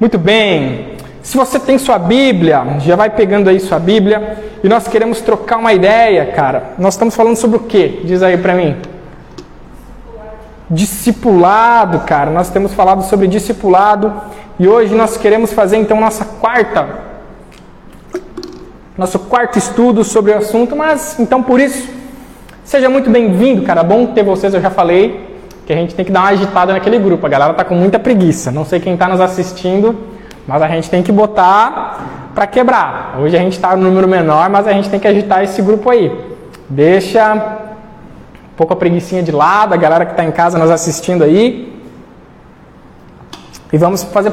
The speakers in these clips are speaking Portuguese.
Muito bem. Se você tem sua Bíblia, já vai pegando aí sua Bíblia e nós queremos trocar uma ideia, cara. Nós estamos falando sobre o quê? Diz aí para mim. Discipulado, cara. Nós temos falado sobre discipulado e hoje nós queremos fazer então nossa quarta nosso quarto estudo sobre o assunto, mas então por isso seja muito bem-vindo, cara. Bom ter vocês, eu já falei que a gente tem que dar uma agitada naquele grupo. A galera tá com muita preguiça. Não sei quem está nos assistindo, mas a gente tem que botar para quebrar. Hoje a gente está no número menor, mas a gente tem que agitar esse grupo aí. Deixa um pouco a preguiçinha de lado, a galera que está em casa nos assistindo aí. E vamos fazer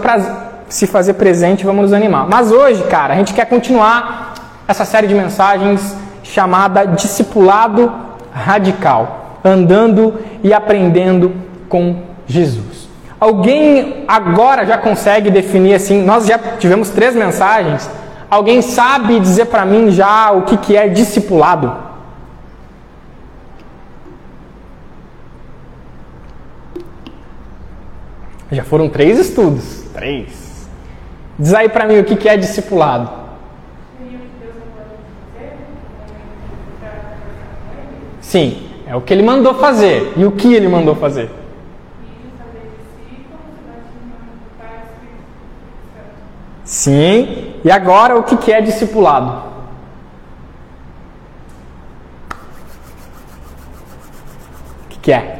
se fazer presente, vamos nos animar. Mas hoje, cara, a gente quer continuar essa série de mensagens chamada Discipulado Radical andando e aprendendo com Jesus. Alguém agora já consegue definir assim? Nós já tivemos três mensagens. Alguém sabe dizer para mim já o que, que é discipulado? Já foram três estudos. Três. Diz aí para mim o que, que é discipulado. Sim, é o que ele mandou fazer. E o que ele mandou fazer? Sim. E agora o que é discipulado? O que é?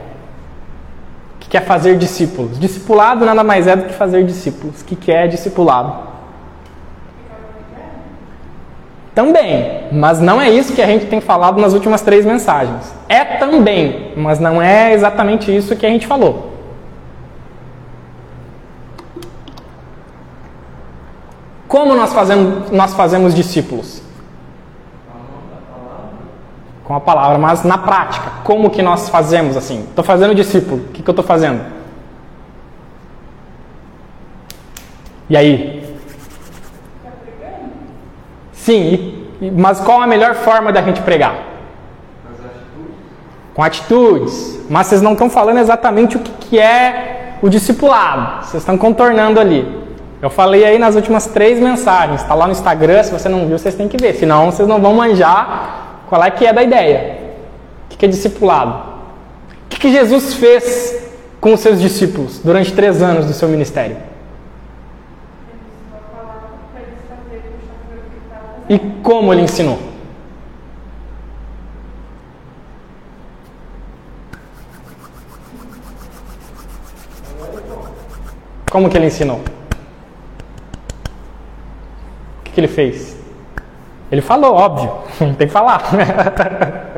O que é fazer discípulos? Discipulado nada mais é do que fazer discípulos. O que é discipulado? Também, mas não é isso que a gente tem falado nas últimas três mensagens. É também, mas não é exatamente isso que a gente falou. Como nós fazemos, nós fazemos discípulos? Com a palavra, mas na prática, como que nós fazemos assim? Estou fazendo discípulo, o que, que eu estou fazendo? E aí? Sim, mas qual a melhor forma da gente pregar? Com atitudes. Mas vocês não estão falando exatamente o que, que é o discipulado. Vocês estão contornando ali. Eu falei aí nas últimas três mensagens. Está lá no Instagram. Se você não viu, vocês têm que ver. Senão vocês não vão manjar qual é que é da ideia. O que, que é discipulado? O que, que Jesus fez com os seus discípulos durante três anos do seu ministério? E como ele ensinou. Como que ele ensinou? O que, que ele fez? Ele falou, óbvio, tem que falar.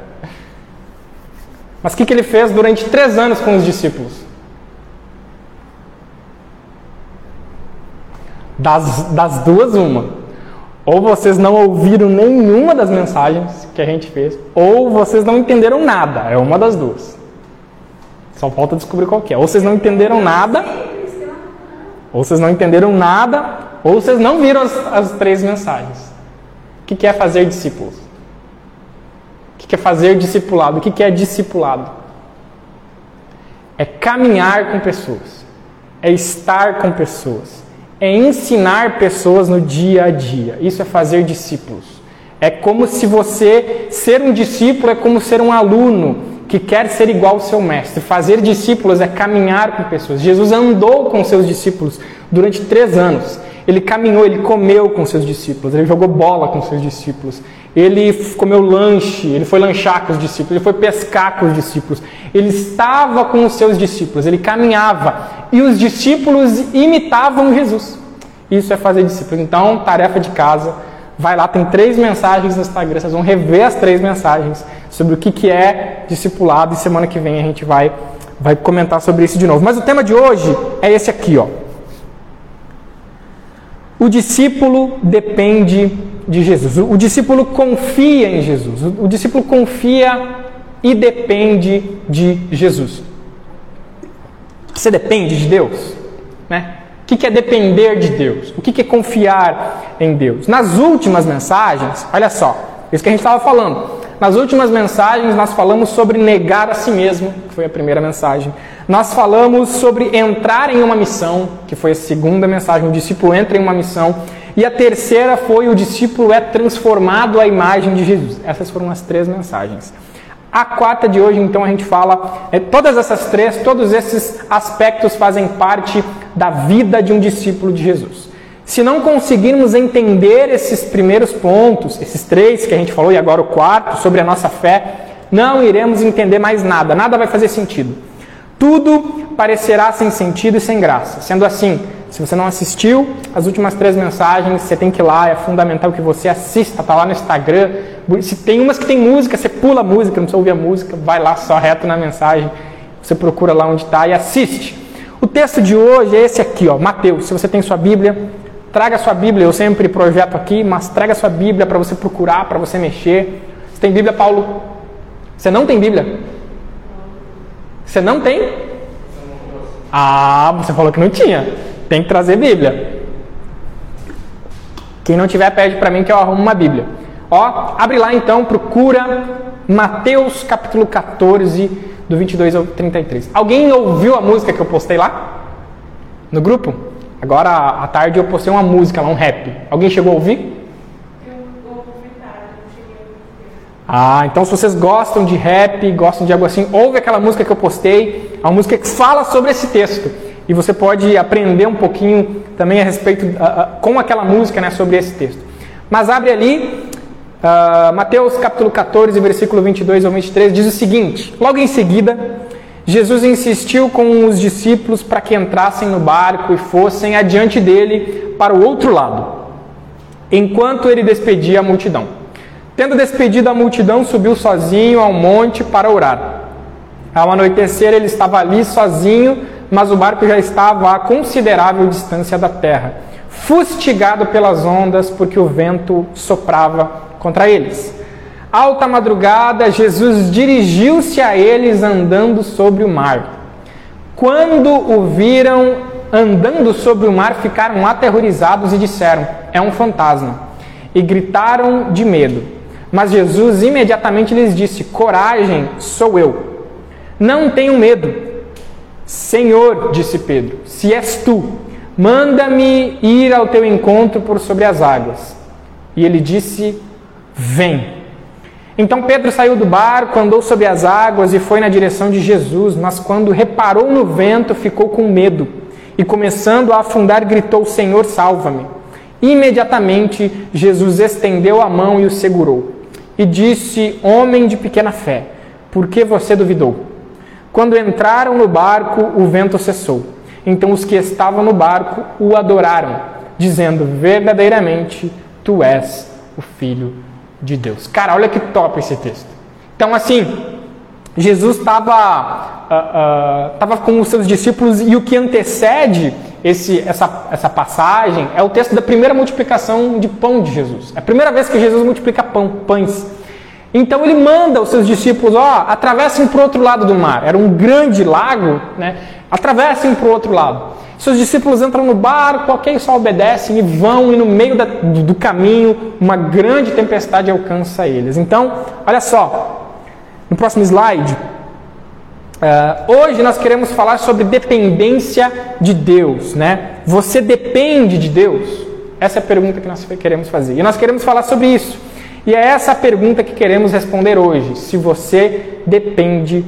Mas o que, que ele fez durante três anos com os discípulos? Das, das duas, uma. Ou vocês não ouviram nenhuma das mensagens que a gente fez, ou vocês não entenderam nada. É uma das duas. Só falta descobrir qual é. Ou vocês não entenderam nada, ou vocês não entenderam nada, ou vocês não viram as, as três mensagens. O que é fazer discípulos? O que é fazer discipulado? O que é discipulado? É caminhar com pessoas, é estar com pessoas é ensinar pessoas no dia a dia. Isso é fazer discípulos. É como se você ser um discípulo é como ser um aluno que quer ser igual ao seu mestre. Fazer discípulos é caminhar com pessoas. Jesus andou com seus discípulos durante três anos. Ele caminhou, ele comeu com seus discípulos, ele jogou bola com seus discípulos, ele comeu lanche, ele foi lanchar com os discípulos, ele foi pescar com os discípulos, ele estava com os seus discípulos, ele caminhava e os discípulos imitavam Jesus. Isso é fazer discípulos. Então, tarefa de casa, vai lá, tem três mensagens no Instagram, vocês vão rever as três mensagens sobre o que, que é discipulado e semana que vem a gente vai, vai comentar sobre isso de novo. Mas o tema de hoje é esse aqui, ó. O discípulo depende de Jesus. O discípulo confia em Jesus. O discípulo confia e depende de Jesus. Você depende de Deus? Né? O que é depender de Deus? O que é confiar em Deus? Nas últimas mensagens, olha só, isso que a gente estava falando. Nas últimas mensagens nós falamos sobre negar a si mesmo, que foi a primeira mensagem. Nós falamos sobre entrar em uma missão, que foi a segunda mensagem. O discípulo entra em uma missão. E a terceira foi o discípulo é transformado à imagem de Jesus. Essas foram as três mensagens. A quarta de hoje, então, a gente fala, é, todas essas três, todos esses aspectos fazem parte da vida de um discípulo de Jesus. Se não conseguirmos entender esses primeiros pontos, esses três que a gente falou e agora o quarto, sobre a nossa fé, não iremos entender mais nada, nada vai fazer sentido. Tudo parecerá sem sentido e sem graça. Sendo assim, se você não assistiu as últimas três mensagens, você tem que ir lá, é fundamental que você assista, tá lá no Instagram. Se tem umas que tem música, você pula a música, não precisa ouvir a música, vai lá só reto na mensagem, você procura lá onde está e assiste. O texto de hoje é esse aqui, ó, Mateus. Se você tem sua Bíblia, traga sua Bíblia. Eu sempre projeto aqui, mas traga sua Bíblia para você procurar, para você mexer. Você tem Bíblia, Paulo? Você não tem Bíblia? Você não tem? Ah, você falou que não tinha. Tem que trazer Bíblia. Quem não tiver, pede para mim que eu arrumo uma Bíblia. Ó, abre lá então, procura Mateus capítulo 14, do 22 ao 33. Alguém ouviu a música que eu postei lá? No grupo? Agora à tarde eu postei uma música lá, um rap. Alguém chegou a ouvir? Ah, então se vocês gostam de rap, gostam de algo assim, ouve aquela música que eu postei, a música que fala sobre esse texto. E você pode aprender um pouquinho também a respeito, uh, uh, com aquela música, né, sobre esse texto. Mas abre ali, uh, Mateus capítulo 14, versículo 22 ao 23, diz o seguinte: Logo em seguida, Jesus insistiu com os discípulos para que entrassem no barco e fossem adiante dele para o outro lado, enquanto ele despedia a multidão. Tendo despedido a multidão, subiu sozinho ao monte para orar. Ao anoitecer, ele estava ali sozinho, mas o barco já estava a considerável distância da terra, fustigado pelas ondas, porque o vento soprava contra eles. Alta madrugada, Jesus dirigiu-se a eles andando sobre o mar. Quando o viram andando sobre o mar, ficaram aterrorizados e disseram: É um fantasma. E gritaram de medo. Mas Jesus imediatamente lhes disse: Coragem, sou eu. Não tenham medo. Senhor, disse Pedro, se és tu, manda-me ir ao teu encontro por sobre as águas. E ele disse: Vem. Então Pedro saiu do barco, andou sobre as águas e foi na direção de Jesus, mas quando reparou no vento, ficou com medo e, começando a afundar, gritou: Senhor, salva-me. Imediatamente Jesus estendeu a mão e o segurou e disse: Homem de pequena fé, por que você duvidou? Quando entraram no barco, o vento cessou. Então os que estavam no barco o adoraram, dizendo: Verdadeiramente tu és o Filho de Deus. Cara, olha que top esse texto. Então, assim, Jesus estava uh, uh, com os seus discípulos e o que antecede esse, essa, essa passagem é o texto da primeira multiplicação de pão de Jesus. É a primeira vez que Jesus multiplica pão, pães. Então ele manda os seus discípulos, ó, atravessem para o outro lado do mar. Era um grande lago, né? Atravessem para o outro lado. Seus discípulos entram no barco, ok, só obedecem e vão, e no meio da, do caminho, uma grande tempestade alcança eles. Então, olha só, no próximo slide, Uh, hoje nós queremos falar sobre dependência de Deus, né? Você depende de Deus? Essa é a pergunta que nós queremos fazer. E nós queremos falar sobre isso. E é essa a pergunta que queremos responder hoje. Se você depende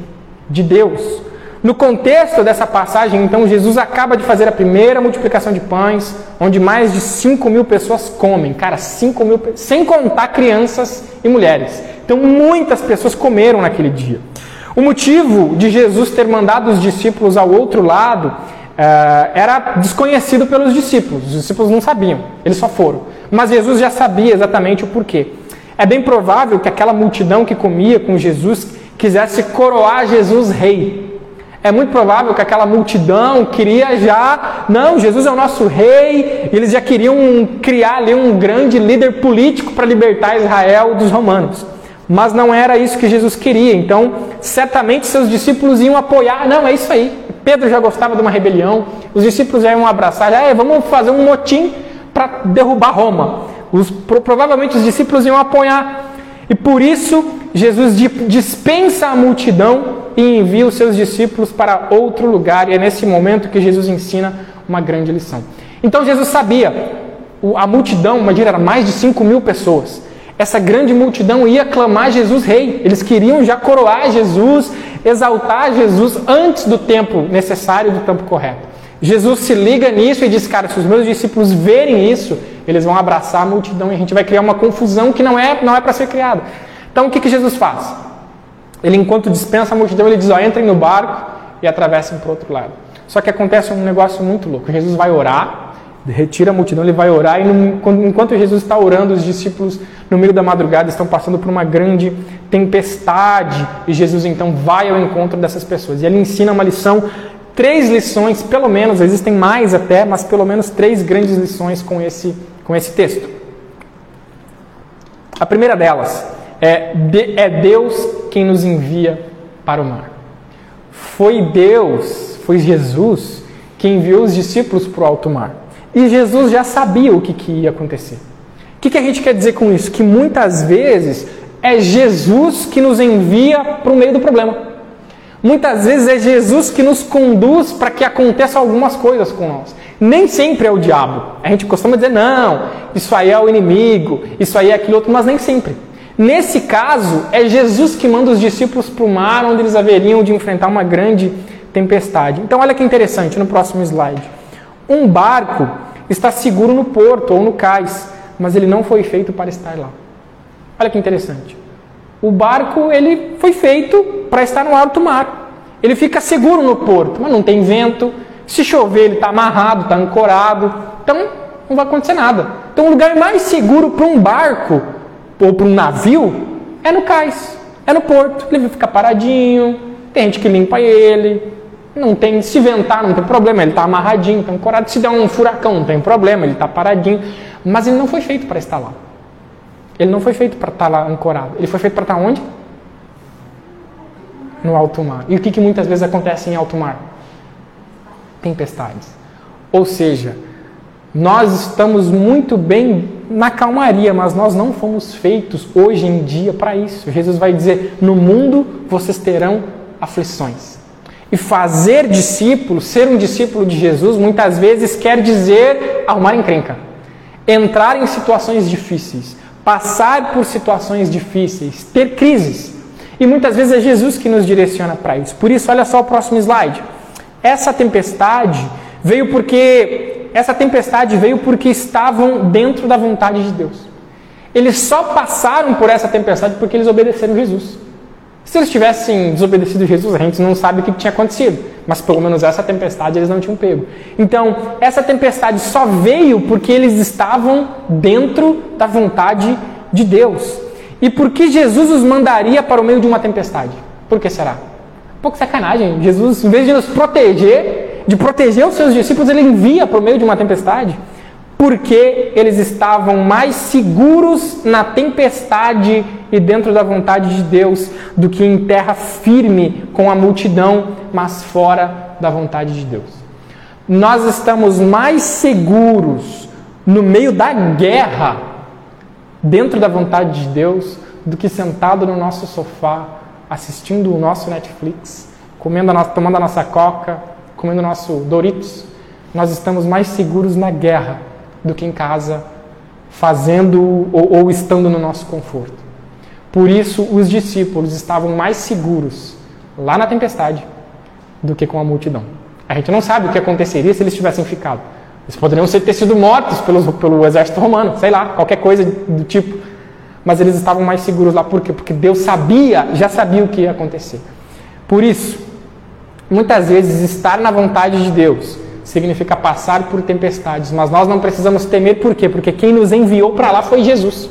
de Deus. No contexto dessa passagem, então, Jesus acaba de fazer a primeira multiplicação de pães, onde mais de 5 mil pessoas comem. Cara, 5 mil, sem contar crianças e mulheres. Então, muitas pessoas comeram naquele dia. O motivo de Jesus ter mandado os discípulos ao outro lado uh, era desconhecido pelos discípulos. Os discípulos não sabiam, eles só foram. Mas Jesus já sabia exatamente o porquê. É bem provável que aquela multidão que comia com Jesus quisesse coroar Jesus rei. É muito provável que aquela multidão queria já, não, Jesus é o nosso rei, eles já queriam criar ali um grande líder político para libertar Israel dos romanos. Mas não era isso que Jesus queria. Então, certamente seus discípulos iam apoiar. Não, é isso aí. Pedro já gostava de uma rebelião. Os discípulos já iam abraçar. Já, é, vamos fazer um motim para derrubar Roma. Os, provavelmente os discípulos iam apoiar. E por isso, Jesus dispensa a multidão e envia os seus discípulos para outro lugar. E é nesse momento que Jesus ensina uma grande lição. Então Jesus sabia, a multidão, imagina, era mais de 5 mil pessoas. Essa grande multidão ia clamar Jesus rei. Eles queriam já coroar Jesus, exaltar Jesus antes do tempo necessário, do tempo correto. Jesus se liga nisso e diz: Cara, se os meus discípulos verem isso, eles vão abraçar a multidão e a gente vai criar uma confusão que não é, não é para ser criada. Então o que, que Jesus faz? Ele, enquanto dispensa a multidão, ele diz: Ó, entrem no barco e atravessem para o outro lado. Só que acontece um negócio muito louco. Jesus vai orar, retira a multidão, ele vai orar, e enquanto Jesus está orando, os discípulos, no meio da madrugada, estão passando por uma grande tempestade, e Jesus então vai ao encontro dessas pessoas. E ele ensina uma lição três lições, pelo menos, existem mais até, mas pelo menos três grandes lições com esse, com esse texto. A primeira delas é, é Deus quem nos envia para o mar. Foi Deus, foi Jesus, que enviou os discípulos para o alto mar. E Jesus já sabia o que, que ia acontecer. O que, que a gente quer dizer com isso? Que muitas vezes é Jesus que nos envia para o meio do problema. Muitas vezes é Jesus que nos conduz para que aconteçam algumas coisas com nós. Nem sempre é o diabo. A gente costuma dizer, não, isso aí é o inimigo, isso aí é aquilo outro, mas nem sempre. Nesse caso, é Jesus que manda os discípulos para o mar, onde eles haveriam de enfrentar uma grande tempestade. Então, olha que interessante no próximo slide. Um barco está seguro no porto ou no cais, mas ele não foi feito para estar lá. Olha que interessante. O barco ele foi feito para estar no alto mar. Ele fica seguro no porto, mas não tem vento. Se chover, ele está amarrado, está ancorado. Então, não vai acontecer nada. Então, o lugar mais seguro para um barco ou para um navio é no cais, é no porto. Ele vai ficar paradinho, tem gente que limpa ele. Não tem, se ventar, não tem problema, ele está amarradinho, está ancorado. Se der um furacão, não tem problema, ele está paradinho. Mas ele não foi feito para estar lá. Ele não foi feito para estar tá lá ancorado. Ele foi feito para estar tá onde? No alto mar. E o que, que muitas vezes acontece em alto mar? Tempestades. Ou seja, nós estamos muito bem na calmaria, mas nós não fomos feitos hoje em dia para isso. Jesus vai dizer: no mundo vocês terão aflições. E fazer discípulo, ser um discípulo de Jesus, muitas vezes quer dizer arrumar encrenca, entrar em situações difíceis, passar por situações difíceis, ter crises. E muitas vezes é Jesus que nos direciona para isso. Por isso, olha só o próximo slide. Essa tempestade veio porque essa tempestade veio porque estavam dentro da vontade de Deus. Eles só passaram por essa tempestade porque eles obedeceram Jesus. Se eles tivessem desobedecido Jesus, a gente não sabe o que tinha acontecido. Mas pelo menos essa tempestade eles não tinham pego. Então, essa tempestade só veio porque eles estavam dentro da vontade de Deus. E por que Jesus os mandaria para o meio de uma tempestade? Por que será? Um pouco sacanagem. Jesus, em vez de nos proteger, de proteger os seus discípulos, ele envia para o meio de uma tempestade porque eles estavam mais seguros na tempestade e dentro da vontade de Deus do que em terra firme com a multidão, mas fora da vontade de Deus. Nós estamos mais seguros no meio da guerra, dentro da vontade de Deus, do que sentado no nosso sofá, assistindo o nosso Netflix, comendo a nossa, tomando a nossa coca, comendo o nosso Doritos. Nós estamos mais seguros na guerra do que em casa, fazendo ou, ou estando no nosso conforto. Por isso, os discípulos estavam mais seguros lá na tempestade do que com a multidão. A gente não sabe o que aconteceria se eles tivessem ficado. Eles poderiam ter sido mortos pelo, pelo exército romano, sei lá, qualquer coisa do tipo. Mas eles estavam mais seguros lá, por quê? Porque Deus sabia, já sabia o que ia acontecer. Por isso, muitas vezes, estar na vontade de Deus significa passar por tempestades, mas nós não precisamos temer por quê? Porque quem nos enviou para lá foi Jesus.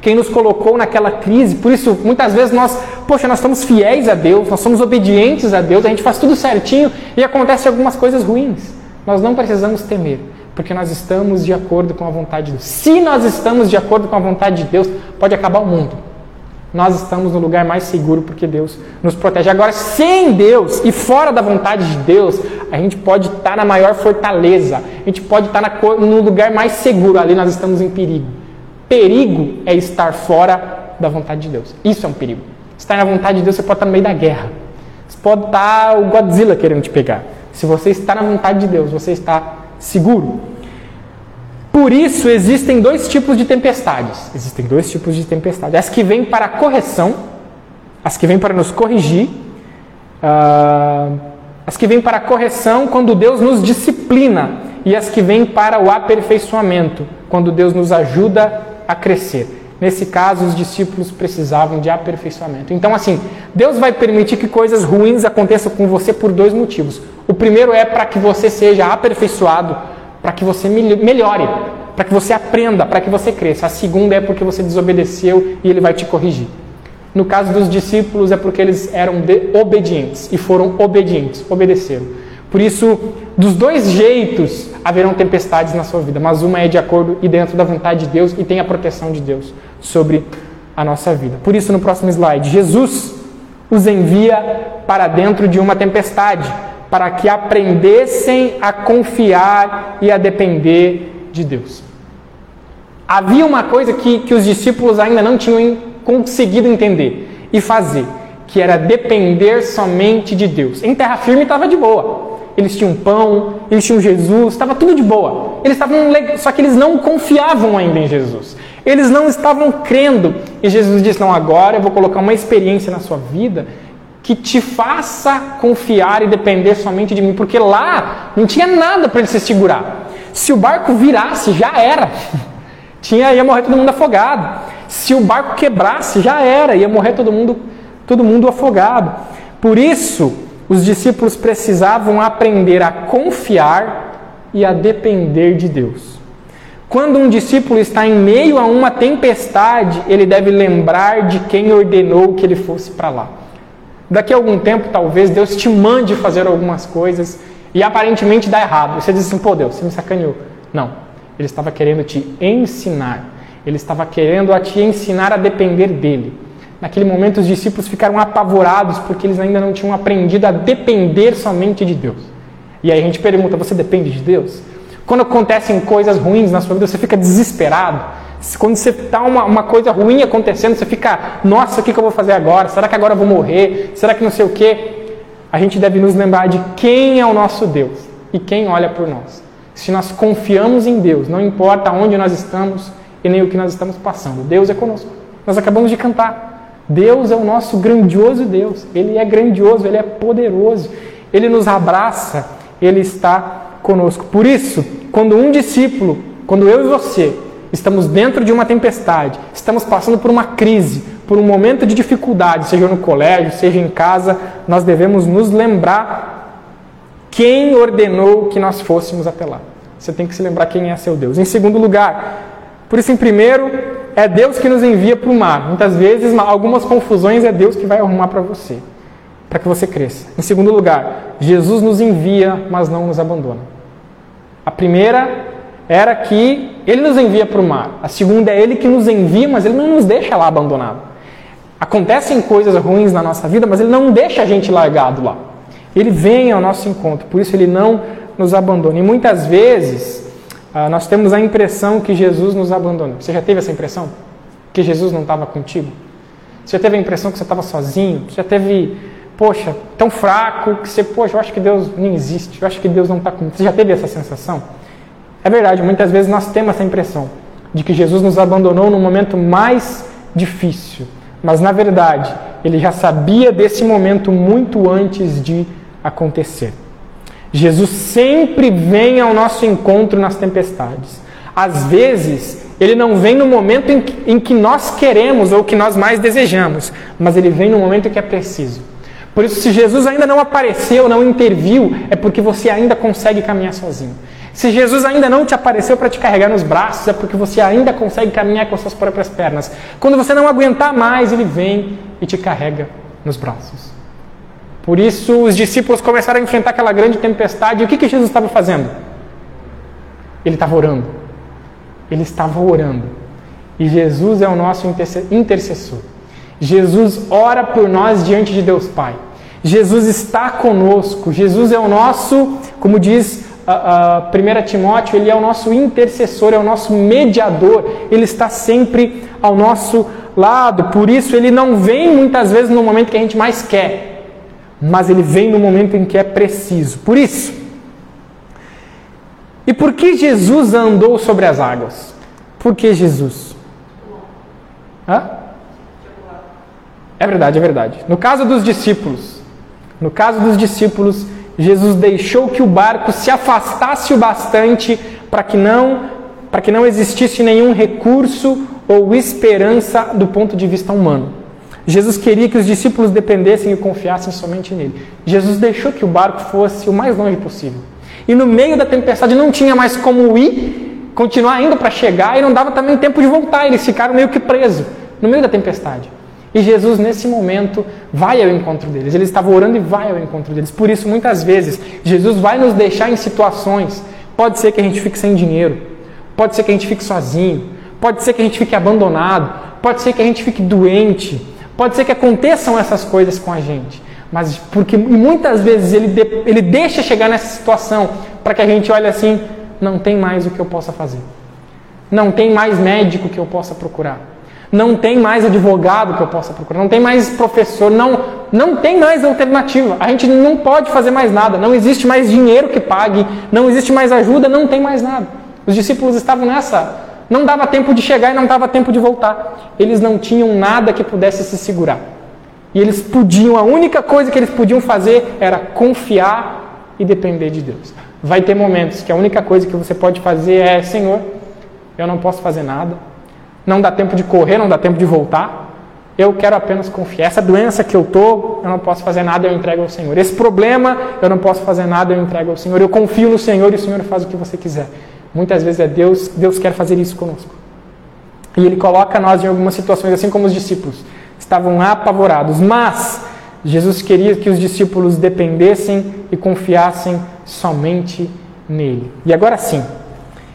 Quem nos colocou naquela crise, por isso muitas vezes nós, poxa, nós somos fiéis a Deus, nós somos obedientes a Deus, a gente faz tudo certinho e acontece algumas coisas ruins. Nós não precisamos temer, porque nós estamos de acordo com a vontade de Deus. Se nós estamos de acordo com a vontade de Deus, pode acabar o mundo nós estamos no lugar mais seguro porque Deus nos protege. Agora, sem Deus e fora da vontade de Deus, a gente pode estar na maior fortaleza, a gente pode estar no lugar mais seguro, ali nós estamos em perigo. Perigo é estar fora da vontade de Deus. Isso é um perigo. Estar na vontade de Deus, você pode estar no meio da guerra. Você pode estar o Godzilla querendo te pegar. Se você está na vontade de Deus, você está seguro. Por isso existem dois tipos de tempestades. Existem dois tipos de tempestades. As que vêm para a correção, as que vêm para nos corrigir, uh, as que vêm para a correção quando Deus nos disciplina, e as que vêm para o aperfeiçoamento, quando Deus nos ajuda a crescer. Nesse caso, os discípulos precisavam de aperfeiçoamento. Então, assim, Deus vai permitir que coisas ruins aconteçam com você por dois motivos. O primeiro é para que você seja aperfeiçoado, para que você melhore, para que você aprenda, para que você cresça. A segunda é porque você desobedeceu e ele vai te corrigir. No caso dos discípulos, é porque eles eram obedientes e foram obedientes, obedeceram. Por isso, dos dois jeitos haverão tempestades na sua vida, mas uma é de acordo e dentro da vontade de Deus e tem a proteção de Deus sobre a nossa vida. Por isso, no próximo slide, Jesus os envia para dentro de uma tempestade, para que aprendessem a confiar e a depender de Deus. Havia uma coisa que, que os discípulos ainda não tinham conseguido entender e fazer, que era depender somente de Deus. Em terra firme estava de boa eles tinham pão, eles tinham Jesus, estava tudo de boa. Eles estavam só que eles não confiavam ainda em Jesus. Eles não estavam crendo. E Jesus disse: "Não, agora eu vou colocar uma experiência na sua vida que te faça confiar e depender somente de mim, porque lá não tinha nada para ele se segurar. Se o barco virasse, já era. Tinha ia morrer todo mundo afogado. Se o barco quebrasse, já era, ia morrer todo mundo todo mundo afogado. Por isso, os discípulos precisavam aprender a confiar e a depender de Deus. Quando um discípulo está em meio a uma tempestade, ele deve lembrar de quem ordenou que ele fosse para lá. Daqui a algum tempo, talvez Deus te mande fazer algumas coisas e aparentemente dá errado. Você diz assim: pô, Deus, você me sacaneou. Não, ele estava querendo te ensinar. Ele estava querendo a te ensinar a depender dele. Naquele momento, os discípulos ficaram apavorados porque eles ainda não tinham aprendido a depender somente de Deus. E aí a gente pergunta: você depende de Deus? Quando acontecem coisas ruins na sua vida, você fica desesperado. Quando você está uma, uma coisa ruim acontecendo, você fica: nossa, o que, que eu vou fazer agora? Será que agora eu vou morrer? Será que não sei o quê? A gente deve nos lembrar de quem é o nosso Deus e quem olha por nós. Se nós confiamos em Deus, não importa onde nós estamos e nem o que nós estamos passando, Deus é conosco. Nós acabamos de cantar. Deus é o nosso grandioso Deus. Ele é grandioso, ele é poderoso. Ele nos abraça, ele está conosco. Por isso, quando um discípulo, quando eu e você estamos dentro de uma tempestade, estamos passando por uma crise, por um momento de dificuldade, seja no colégio, seja em casa, nós devemos nos lembrar quem ordenou que nós fôssemos até lá. Você tem que se lembrar quem é seu Deus. Em segundo lugar, por isso, em primeiro, é Deus que nos envia para o mar. Muitas vezes, algumas confusões é Deus que vai arrumar para você, para que você cresça. Em segundo lugar, Jesus nos envia, mas não nos abandona. A primeira era que ele nos envia para o mar. A segunda é ele que nos envia, mas ele não nos deixa lá abandonado. Acontecem coisas ruins na nossa vida, mas ele não deixa a gente largado lá. Ele vem ao nosso encontro, por isso ele não nos abandona. E muitas vezes ah, nós temos a impressão que Jesus nos abandonou. Você já teve essa impressão? Que Jesus não estava contigo? Você já teve a impressão que você estava sozinho? Você já teve, poxa, tão fraco que você, poxa, eu acho que Deus nem existe, eu acho que Deus não está comigo. Você já teve essa sensação? É verdade, muitas vezes nós temos essa impressão de que Jesus nos abandonou no momento mais difícil. Mas na verdade, ele já sabia desse momento muito antes de acontecer. Jesus sempre vem ao nosso encontro nas tempestades. Às vezes, ele não vem no momento em que, em que nós queremos ou que nós mais desejamos, mas ele vem no momento que é preciso. Por isso, se Jesus ainda não apareceu, não interviu, é porque você ainda consegue caminhar sozinho. Se Jesus ainda não te apareceu para te carregar nos braços, é porque você ainda consegue caminhar com suas próprias pernas. Quando você não aguentar mais, ele vem e te carrega nos braços. Por isso, os discípulos começaram a enfrentar aquela grande tempestade. E o que, que Jesus estava fazendo? Ele estava orando. Ele estava orando. E Jesus é o nosso intercessor. Jesus ora por nós diante de Deus Pai. Jesus está conosco. Jesus é o nosso, como diz a, a 1 Timóteo, ele é o nosso intercessor, é o nosso mediador, ele está sempre ao nosso lado. Por isso, ele não vem muitas vezes no momento que a gente mais quer, mas ele vem no momento em que é preciso. Por isso, e por que Jesus andou sobre as águas? Por que Jesus? Hã? É verdade, é verdade. No caso dos discípulos, no caso dos discípulos, Jesus deixou que o barco se afastasse o bastante para que não para que não existisse nenhum recurso ou esperança do ponto de vista humano. Jesus queria que os discípulos dependessem e confiassem somente nele. Jesus deixou que o barco fosse o mais longe possível. E no meio da tempestade não tinha mais como ir, continuar indo para chegar e não dava também tempo de voltar. Eles ficaram meio que presos no meio da tempestade. E Jesus, nesse momento, vai ao encontro deles. Ele estava orando e vai ao encontro deles. Por isso, muitas vezes, Jesus vai nos deixar em situações. Pode ser que a gente fique sem dinheiro, pode ser que a gente fique sozinho, pode ser que a gente fique abandonado, pode ser que a gente fique doente, pode ser que aconteçam essas coisas com a gente. Mas porque muitas vezes ele, de, ele deixa chegar nessa situação para que a gente olhe assim: não tem mais o que eu possa fazer, não tem mais médico que eu possa procurar não tem mais advogado que eu possa procurar, não tem mais professor, não, não tem mais alternativa. A gente não pode fazer mais nada, não existe mais dinheiro que pague, não existe mais ajuda, não tem mais nada. Os discípulos estavam nessa, não dava tempo de chegar e não dava tempo de voltar. Eles não tinham nada que pudesse se segurar. E eles podiam, a única coisa que eles podiam fazer era confiar e depender de Deus. Vai ter momentos que a única coisa que você pode fazer é: Senhor, eu não posso fazer nada, não dá tempo de correr, não dá tempo de voltar. Eu quero apenas confiar. Essa doença que eu estou, eu não posso fazer nada, eu entrego ao Senhor. Esse problema, eu não posso fazer nada, eu entrego ao Senhor. Eu confio no Senhor e o Senhor faz o que você quiser. Muitas vezes é Deus, Deus quer fazer isso conosco. E Ele coloca nós em algumas situações, assim como os discípulos. Estavam apavorados, mas Jesus queria que os discípulos dependessem e confiassem somente nele. E agora sim,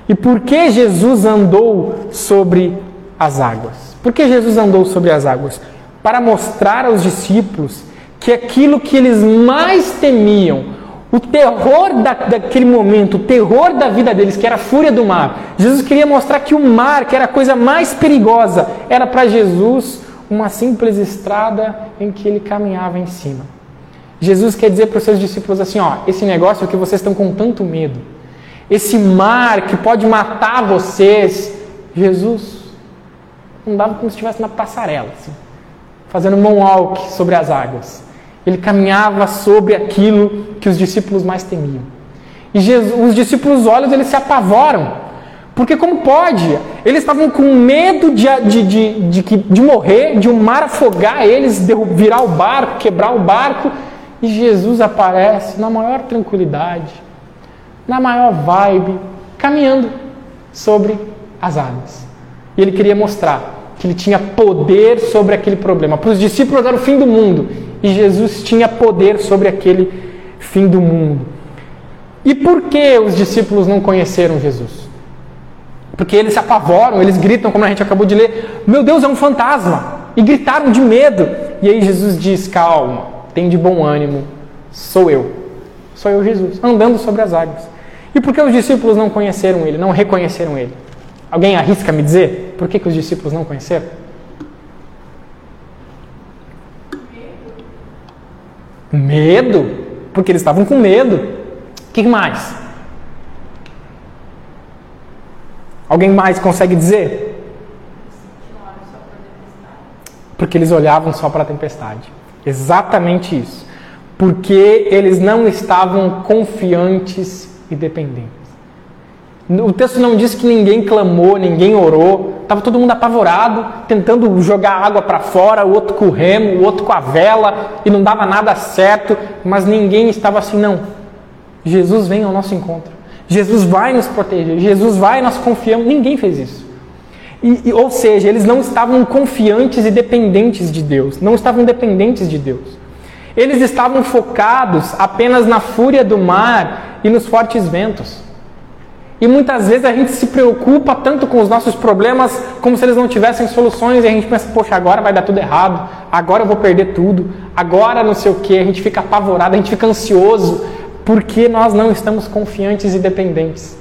e por que Jesus andou sobre as águas. Por que Jesus andou sobre as águas? Para mostrar aos discípulos que aquilo que eles mais temiam, o terror da, daquele momento, o terror da vida deles, que era a fúria do mar, Jesus queria mostrar que o mar, que era a coisa mais perigosa, era para Jesus uma simples estrada em que ele caminhava em cima. Jesus quer dizer para os seus discípulos assim: ó, esse negócio que vocês estão com tanto medo, esse mar que pode matar vocês, Jesus andava como se estivesse na passarela, assim, fazendo moonwalk sobre as águas. Ele caminhava sobre aquilo que os discípulos mais temiam. E Jesus, os discípulos olham eles se apavoram. Porque como pode? Eles estavam com medo de, de, de, de, de morrer, de um mar afogar eles, virar o barco, quebrar o barco. E Jesus aparece na maior tranquilidade, na maior vibe, caminhando sobre as águas. E ele queria mostrar que ele tinha poder sobre aquele problema. Para os discípulos era o fim do mundo e Jesus tinha poder sobre aquele fim do mundo. E por que os discípulos não conheceram Jesus? Porque eles se apavoram, eles gritam, como a gente acabou de ler: Meu Deus, é um fantasma! E gritaram de medo. E aí Jesus diz: Calma, tem de bom ânimo, sou eu. Sou eu, Jesus, andando sobre as águas. E por que os discípulos não conheceram ele, não reconheceram ele? Alguém arrisca me dizer por que, que os discípulos não conheceram? Medo. Porque eles estavam com medo. O que mais? Alguém mais consegue dizer? Porque eles olhavam só para a tempestade. Exatamente isso. Porque eles não estavam confiantes e dependentes. O texto não diz que ninguém clamou, ninguém orou. Estava todo mundo apavorado, tentando jogar água para fora, o outro com o remo, o outro com a vela, e não dava nada certo, mas ninguém estava assim, não. Jesus vem ao nosso encontro. Jesus vai nos proteger, Jesus vai, nós confiamos. Ninguém fez isso. E, e, ou seja, eles não estavam confiantes e dependentes de Deus, não estavam dependentes de Deus. Eles estavam focados apenas na fúria do mar e nos fortes ventos. E muitas vezes a gente se preocupa tanto com os nossos problemas como se eles não tivessem soluções e a gente pensa, poxa, agora vai dar tudo errado, agora eu vou perder tudo, agora não sei o que, a gente fica apavorado, a gente fica ansioso, Porque nós não estamos confiantes e dependentes.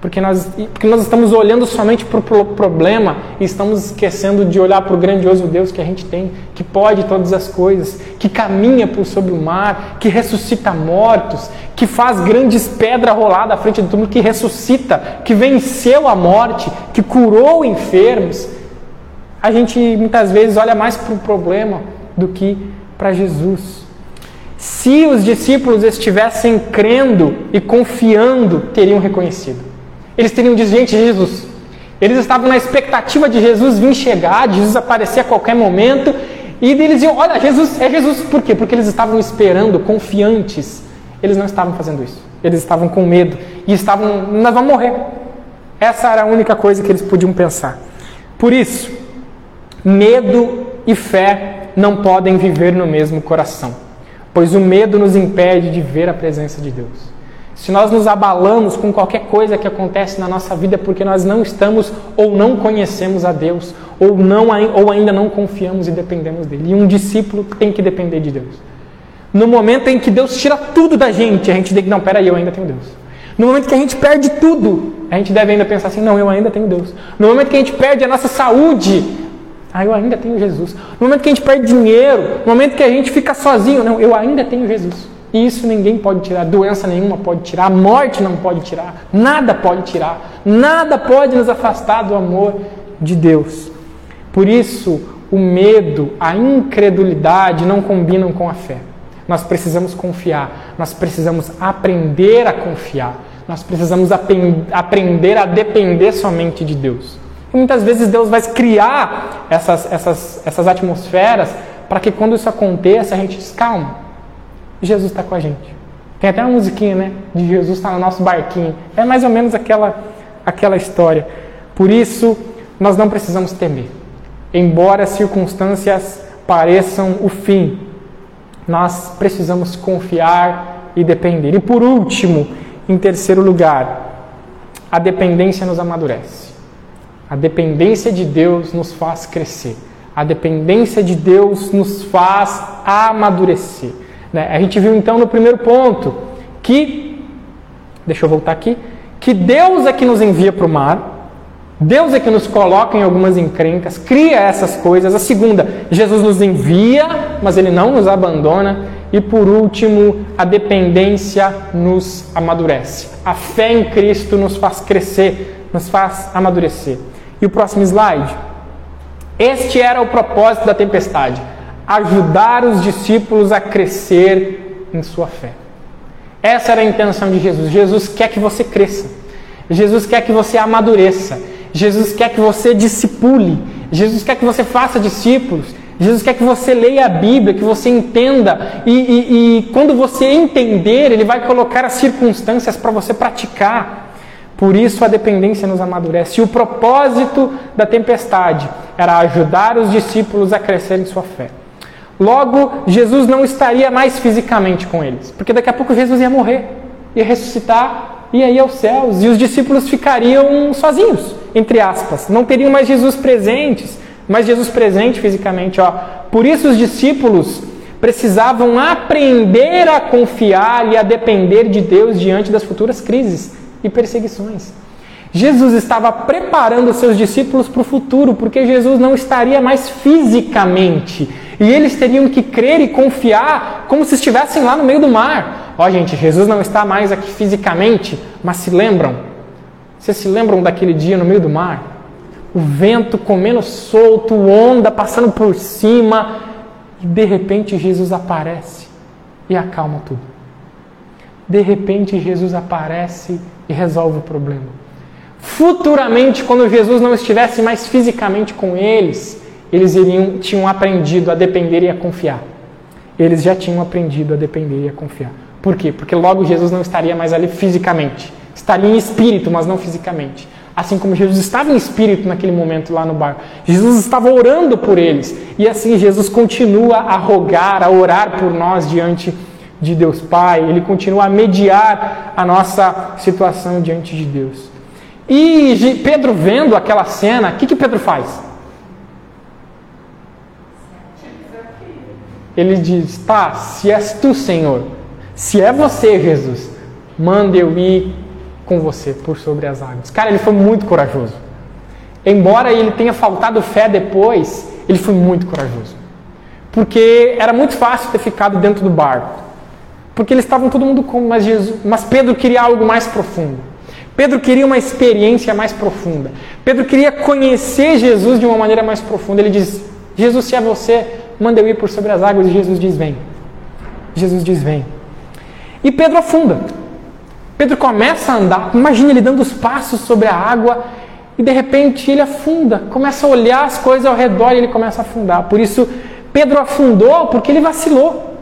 Porque nós, porque nós estamos olhando somente para o problema e estamos esquecendo de olhar para o grandioso Deus que a gente tem, que pode todas as coisas, que caminha por sobre o mar, que ressuscita mortos, que faz grandes pedras rolar da frente do túmulo, que ressuscita, que venceu a morte, que curou enfermos. A gente muitas vezes olha mais para o problema do que para Jesus. Se os discípulos estivessem crendo e confiando, teriam reconhecido. Eles teriam dito, gente, Jesus. Eles estavam na expectativa de Jesus vir chegar, de Jesus aparecer a qualquer momento. E eles diziam, olha, Jesus é Jesus. Por quê? Porque eles estavam esperando, confiantes. Eles não estavam fazendo isso. Eles estavam com medo. E estavam, nós vamos morrer. Essa era a única coisa que eles podiam pensar. Por isso, medo e fé não podem viver no mesmo coração. Pois o medo nos impede de ver a presença de Deus. Se nós nos abalamos com qualquer coisa que acontece na nossa vida porque nós não estamos ou não conhecemos a Deus, ou, não, ou ainda não confiamos e dependemos dele. E um discípulo tem que depender de Deus. No momento em que Deus tira tudo da gente, a gente tem que, não, peraí, eu ainda tenho Deus. No momento que a gente perde tudo, a gente deve ainda pensar assim, não, eu ainda tenho Deus. No momento que a gente perde a nossa saúde, ah, eu ainda tenho Jesus. No momento que a gente perde dinheiro, no momento que a gente fica sozinho, não, eu ainda tenho Jesus. Isso ninguém pode tirar, doença nenhuma pode tirar, morte não pode tirar, nada pode tirar, nada pode nos afastar do amor de Deus. Por isso, o medo, a incredulidade não combinam com a fé. Nós precisamos confiar, nós precisamos aprender a confiar, nós precisamos aprender a depender somente de Deus. E muitas vezes Deus vai criar essas, essas, essas atmosferas para que quando isso aconteça a gente diz, calma, Jesus está com a gente. Tem até uma musiquinha, né? De Jesus está no nosso barquinho. É mais ou menos aquela, aquela história. Por isso, nós não precisamos temer. Embora as circunstâncias pareçam o fim, nós precisamos confiar e depender. E por último, em terceiro lugar, a dependência nos amadurece. A dependência de Deus nos faz crescer. A dependência de Deus nos faz amadurecer. Né? A gente viu então no primeiro ponto que, deixa eu voltar aqui, que Deus é que nos envia para o mar, Deus é que nos coloca em algumas encrencas, cria essas coisas. A segunda, Jesus nos envia, mas Ele não nos abandona. E por último, a dependência nos amadurece. A fé em Cristo nos faz crescer, nos faz amadurecer. E o próximo slide. Este era o propósito da tempestade ajudar os discípulos a crescer em sua fé. Essa era a intenção de Jesus. Jesus quer que você cresça. Jesus quer que você amadureça. Jesus quer que você discipule. Jesus quer que você faça discípulos. Jesus quer que você leia a Bíblia, que você entenda. E, e, e quando você entender, Ele vai colocar as circunstâncias para você praticar. Por isso a dependência nos amadurece. E o propósito da tempestade era ajudar os discípulos a crescer em sua fé. Logo, Jesus não estaria mais fisicamente com eles, porque daqui a pouco Jesus ia morrer, ia ressuscitar, ia ir aos céus, e os discípulos ficariam sozinhos, entre aspas, não teriam mais Jesus presentes, mais Jesus presente fisicamente. Ó. Por isso, os discípulos precisavam aprender a confiar e a depender de Deus diante das futuras crises e perseguições. Jesus estava preparando seus discípulos para o futuro, porque Jesus não estaria mais fisicamente e eles teriam que crer e confiar como se estivessem lá no meio do mar. Ó, oh, gente, Jesus não está mais aqui fisicamente, mas se lembram? Vocês se lembram daquele dia no meio do mar? O vento comendo solto, onda passando por cima, e de repente Jesus aparece e acalma tudo. De repente Jesus aparece e resolve o problema. Futuramente, quando Jesus não estivesse mais fisicamente com eles, eles iriam, tinham aprendido a depender e a confiar. Eles já tinham aprendido a depender e a confiar. Por quê? Porque logo Jesus não estaria mais ali fisicamente. Estaria em espírito, mas não fisicamente. Assim como Jesus estava em espírito naquele momento lá no barco. Jesus estava orando por eles. E assim Jesus continua a rogar, a orar por nós diante de Deus Pai. Ele continua a mediar a nossa situação diante de Deus. E Pedro vendo aquela cena, o que, que Pedro faz? Ele diz: Tá, se és tu, Senhor, Se é você, Jesus, manda eu ir com você por sobre as águas. Cara, ele foi muito corajoso. Embora ele tenha faltado fé depois, ele foi muito corajoso. Porque era muito fácil ter ficado dentro do barco. Porque eles estavam todo mundo com, mas, Jesus, mas Pedro queria algo mais profundo. Pedro queria uma experiência mais profunda. Pedro queria conhecer Jesus de uma maneira mais profunda. Ele diz: Jesus, se é você, manda eu ir por sobre as águas. E Jesus diz: Vem. Jesus diz: Vem. E Pedro afunda. Pedro começa a andar. Imagina ele dando os passos sobre a água e de repente ele afunda. Começa a olhar as coisas ao redor e ele começa a afundar. Por isso, Pedro afundou porque ele vacilou.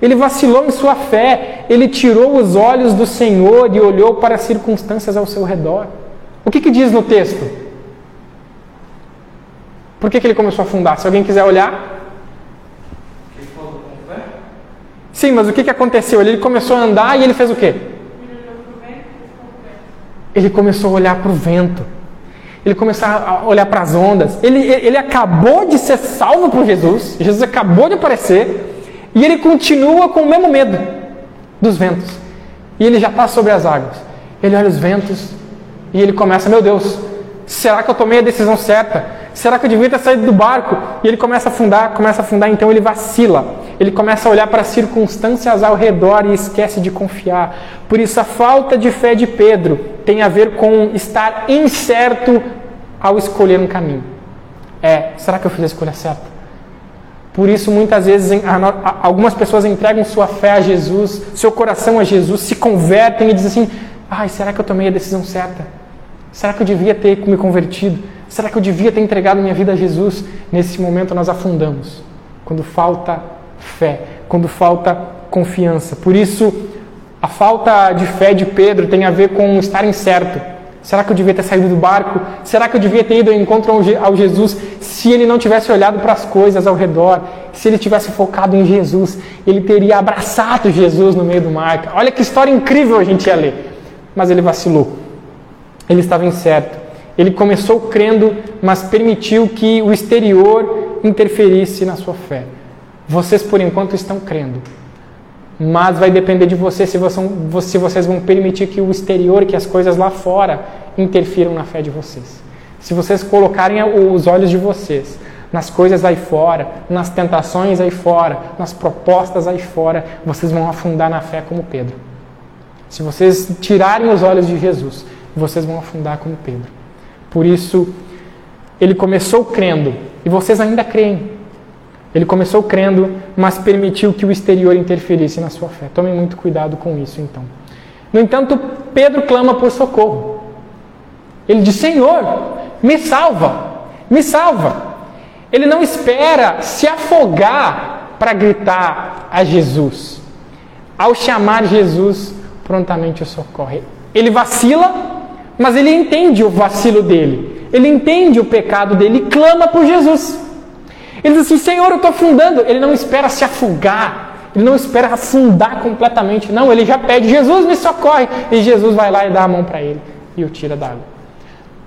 Ele vacilou em sua fé, ele tirou os olhos do Senhor e olhou para as circunstâncias ao seu redor. O que, que diz no texto? Por que, que ele começou a afundar? Se alguém quiser olhar. Sim, mas o que, que aconteceu? Ele começou a andar e ele fez o quê? Ele começou a olhar para o vento. Ele começou a olhar para as ondas. Ele, ele acabou de ser salvo por Jesus. Jesus acabou de aparecer. E ele continua com o mesmo medo dos ventos. E ele já está sobre as águas. Ele olha os ventos e ele começa: Meu Deus, será que eu tomei a decisão certa? Será que eu devia ter saído do barco? E ele começa a afundar, começa a afundar, então ele vacila. Ele começa a olhar para as circunstâncias ao redor e esquece de confiar. Por isso, a falta de fé de Pedro tem a ver com estar incerto ao escolher um caminho. É, será que eu fiz a escolha certa? Por isso, muitas vezes, algumas pessoas entregam sua fé a Jesus, seu coração a Jesus, se convertem e dizem assim: ai, será que eu tomei a decisão certa? Será que eu devia ter me convertido? Será que eu devia ter entregado minha vida a Jesus? Nesse momento, nós afundamos, quando falta fé, quando falta confiança. Por isso, a falta de fé de Pedro tem a ver com estar incerto Será que eu devia ter saído do barco? Será que eu devia ter ido ao encontro ao Jesus se ele não tivesse olhado para as coisas ao redor? Se ele tivesse focado em Jesus, ele teria abraçado Jesus no meio do mar. Olha que história incrível a gente ia ler. Mas ele vacilou. Ele estava incerto. Ele começou crendo, mas permitiu que o exterior interferisse na sua fé. Vocês, por enquanto, estão crendo, mas vai depender de você se, se vocês vão permitir que o exterior, que as coisas lá fora interfiram na fé de vocês. Se vocês colocarem os olhos de vocês nas coisas aí fora, nas tentações aí fora, nas propostas aí fora, vocês vão afundar na fé como Pedro. Se vocês tirarem os olhos de Jesus, vocês vão afundar como Pedro. Por isso, ele começou crendo e vocês ainda creem. Ele começou crendo, mas permitiu que o exterior interferisse na sua fé. Tomem muito cuidado com isso, então. No entanto, Pedro clama por socorro. Ele diz: Senhor, me salva, me salva. Ele não espera se afogar para gritar a Jesus. Ao chamar Jesus, prontamente o socorre. Ele vacila, mas ele entende o vacilo dele. Ele entende o pecado dele e clama por Jesus. Ele diz assim: Senhor, eu estou afundando. Ele não espera se afogar, ele não espera afundar completamente. Não, ele já pede: Jesus, me socorre. E Jesus vai lá e dá a mão para ele e o tira d'água.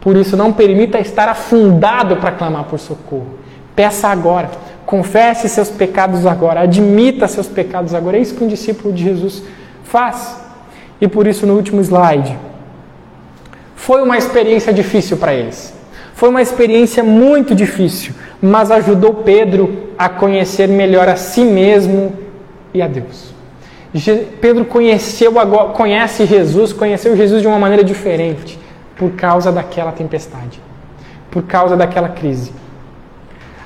Por isso, não permita estar afundado para clamar por socorro. Peça agora. Confesse seus pecados agora. Admita seus pecados agora. É isso que um discípulo de Jesus faz. E por isso, no último slide, foi uma experiência difícil para eles. Foi uma experiência muito difícil mas ajudou Pedro a conhecer melhor a si mesmo e a Deus. Pedro conheceu agora, conhece Jesus, conheceu Jesus de uma maneira diferente por causa daquela tempestade, por causa daquela crise.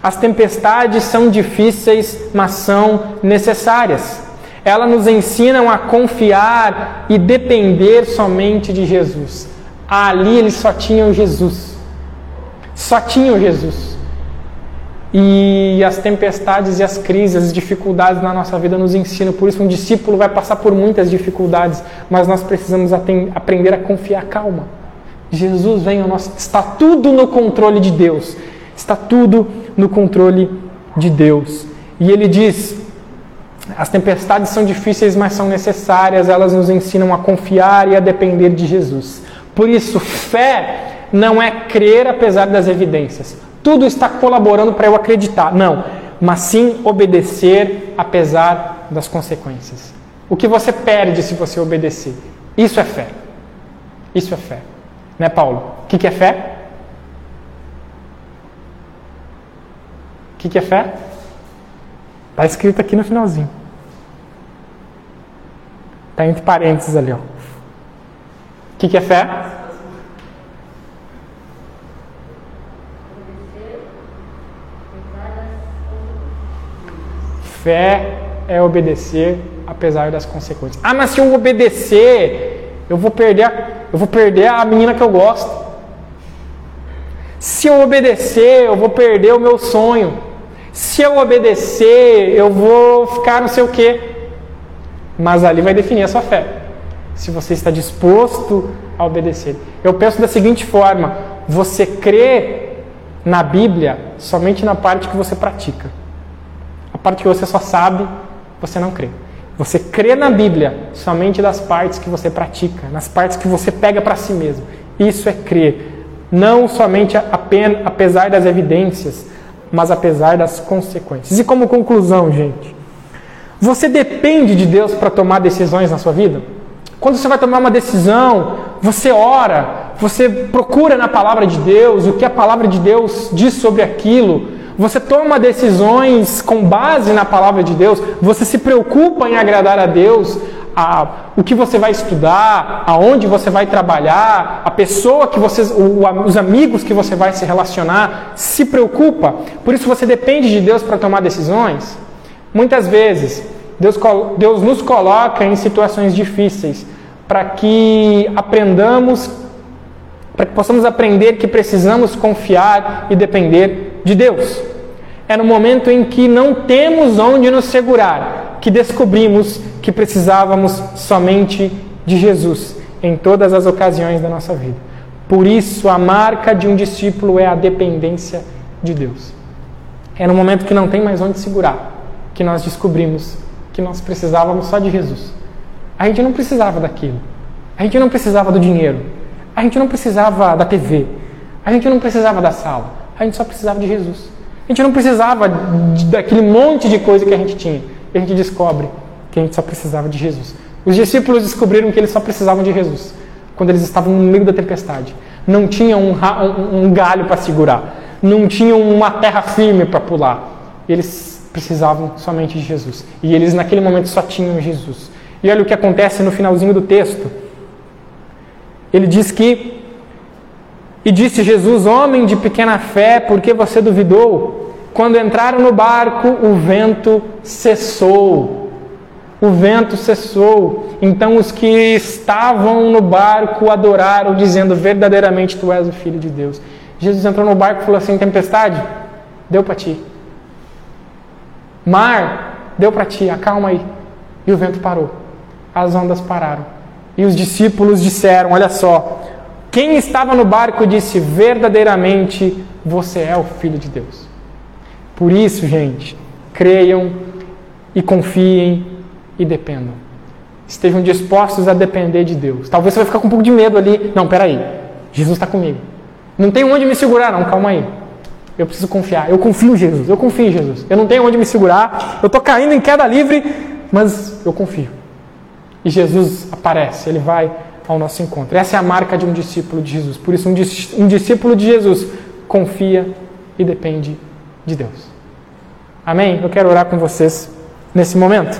As tempestades são difíceis, mas são necessárias. Elas nos ensinam a confiar e depender somente de Jesus. Ali eles só tinham Jesus. Só tinham Jesus. E as tempestades e as crises, as dificuldades na nossa vida nos ensinam. Por isso, um discípulo vai passar por muitas dificuldades, mas nós precisamos aprender a confiar calma. Jesus vem ao nosso. Está tudo no controle de Deus. Está tudo no controle de Deus. E ele diz: as tempestades são difíceis, mas são necessárias. Elas nos ensinam a confiar e a depender de Jesus. Por isso, fé não é crer apesar das evidências tudo está colaborando para eu acreditar. Não, mas sim obedecer apesar das consequências. O que você perde se você obedecer. Isso é fé. Isso é fé. Né, Paulo? O que, que é fé? O que, que é fé? Está escrito aqui no finalzinho. Está entre parênteses ali. Ó. Que, que é fé? Fé é obedecer apesar das consequências. Ah, mas se eu obedecer, eu vou perder eu vou perder a menina que eu gosto. Se eu obedecer, eu vou perder o meu sonho. Se eu obedecer, eu vou ficar não sei o quê. Mas ali vai definir a sua fé. Se você está disposto a obedecer. Eu penso da seguinte forma: você crê na Bíblia somente na parte que você pratica. A parte que você só sabe, você não crê. Você crê na Bíblia somente das partes que você pratica, nas partes que você pega para si mesmo. Isso é crer. Não somente apenas, apesar das evidências, mas apesar das consequências. E como conclusão, gente, você depende de Deus para tomar decisões na sua vida? Quando você vai tomar uma decisão, você ora, você procura na palavra de Deus o que a palavra de Deus diz sobre aquilo, você toma decisões com base na palavra de Deus, você se preocupa em agradar a Deus, a, o que você vai estudar, aonde você vai trabalhar, a pessoa que você, o, os amigos que você vai se relacionar, se preocupa. Por isso você depende de Deus para tomar decisões. Muitas vezes Deus, Deus nos coloca em situações difíceis para que aprendamos, para que possamos aprender que precisamos confiar e depender de Deus. É no momento em que não temos onde nos segurar que descobrimos que precisávamos somente de Jesus em todas as ocasiões da nossa vida. Por isso, a marca de um discípulo é a dependência de Deus. É no momento que não tem mais onde segurar que nós descobrimos que nós precisávamos só de Jesus. A gente não precisava daquilo. A gente não precisava do dinheiro. A gente não precisava da TV. A gente não precisava da sala. A gente só precisava de Jesus. A gente não precisava daquele monte de coisa que a gente tinha. E a gente descobre que a gente só precisava de Jesus. Os discípulos descobriram que eles só precisavam de Jesus quando eles estavam no meio da tempestade. Não tinham um, um galho para segurar, não tinham uma terra firme para pular. Eles precisavam somente de Jesus. E eles naquele momento só tinham Jesus. E olha o que acontece no finalzinho do texto. Ele diz que e disse Jesus: Homem de pequena fé, por que você duvidou? Quando entraram no barco, o vento cessou. O vento cessou. Então os que estavam no barco adoraram, dizendo: Verdadeiramente tu és o Filho de Deus. Jesus entrou no barco e falou assim: Tempestade, deu para ti. Mar, deu para ti, acalma aí. E o vento parou. As ondas pararam. E os discípulos disseram: Olha só, quem estava no barco disse: verdadeiramente você é o Filho de Deus. Por isso, gente, creiam e confiem e dependam. Estejam dispostos a depender de Deus. Talvez você vai ficar com um pouco de medo ali. Não, peraí. Jesus está comigo. Não tem onde me segurar, não. Calma aí. Eu preciso confiar. Eu confio em Jesus. Eu confio em Jesus. Eu não tenho onde me segurar. Eu estou caindo em queda livre, mas eu confio. E Jesus aparece. Ele vai ao nosso encontro. Essa é a marca de um discípulo de Jesus. Por isso, um discípulo de Jesus confia e depende de Deus. Amém? Eu quero orar com vocês nesse momento.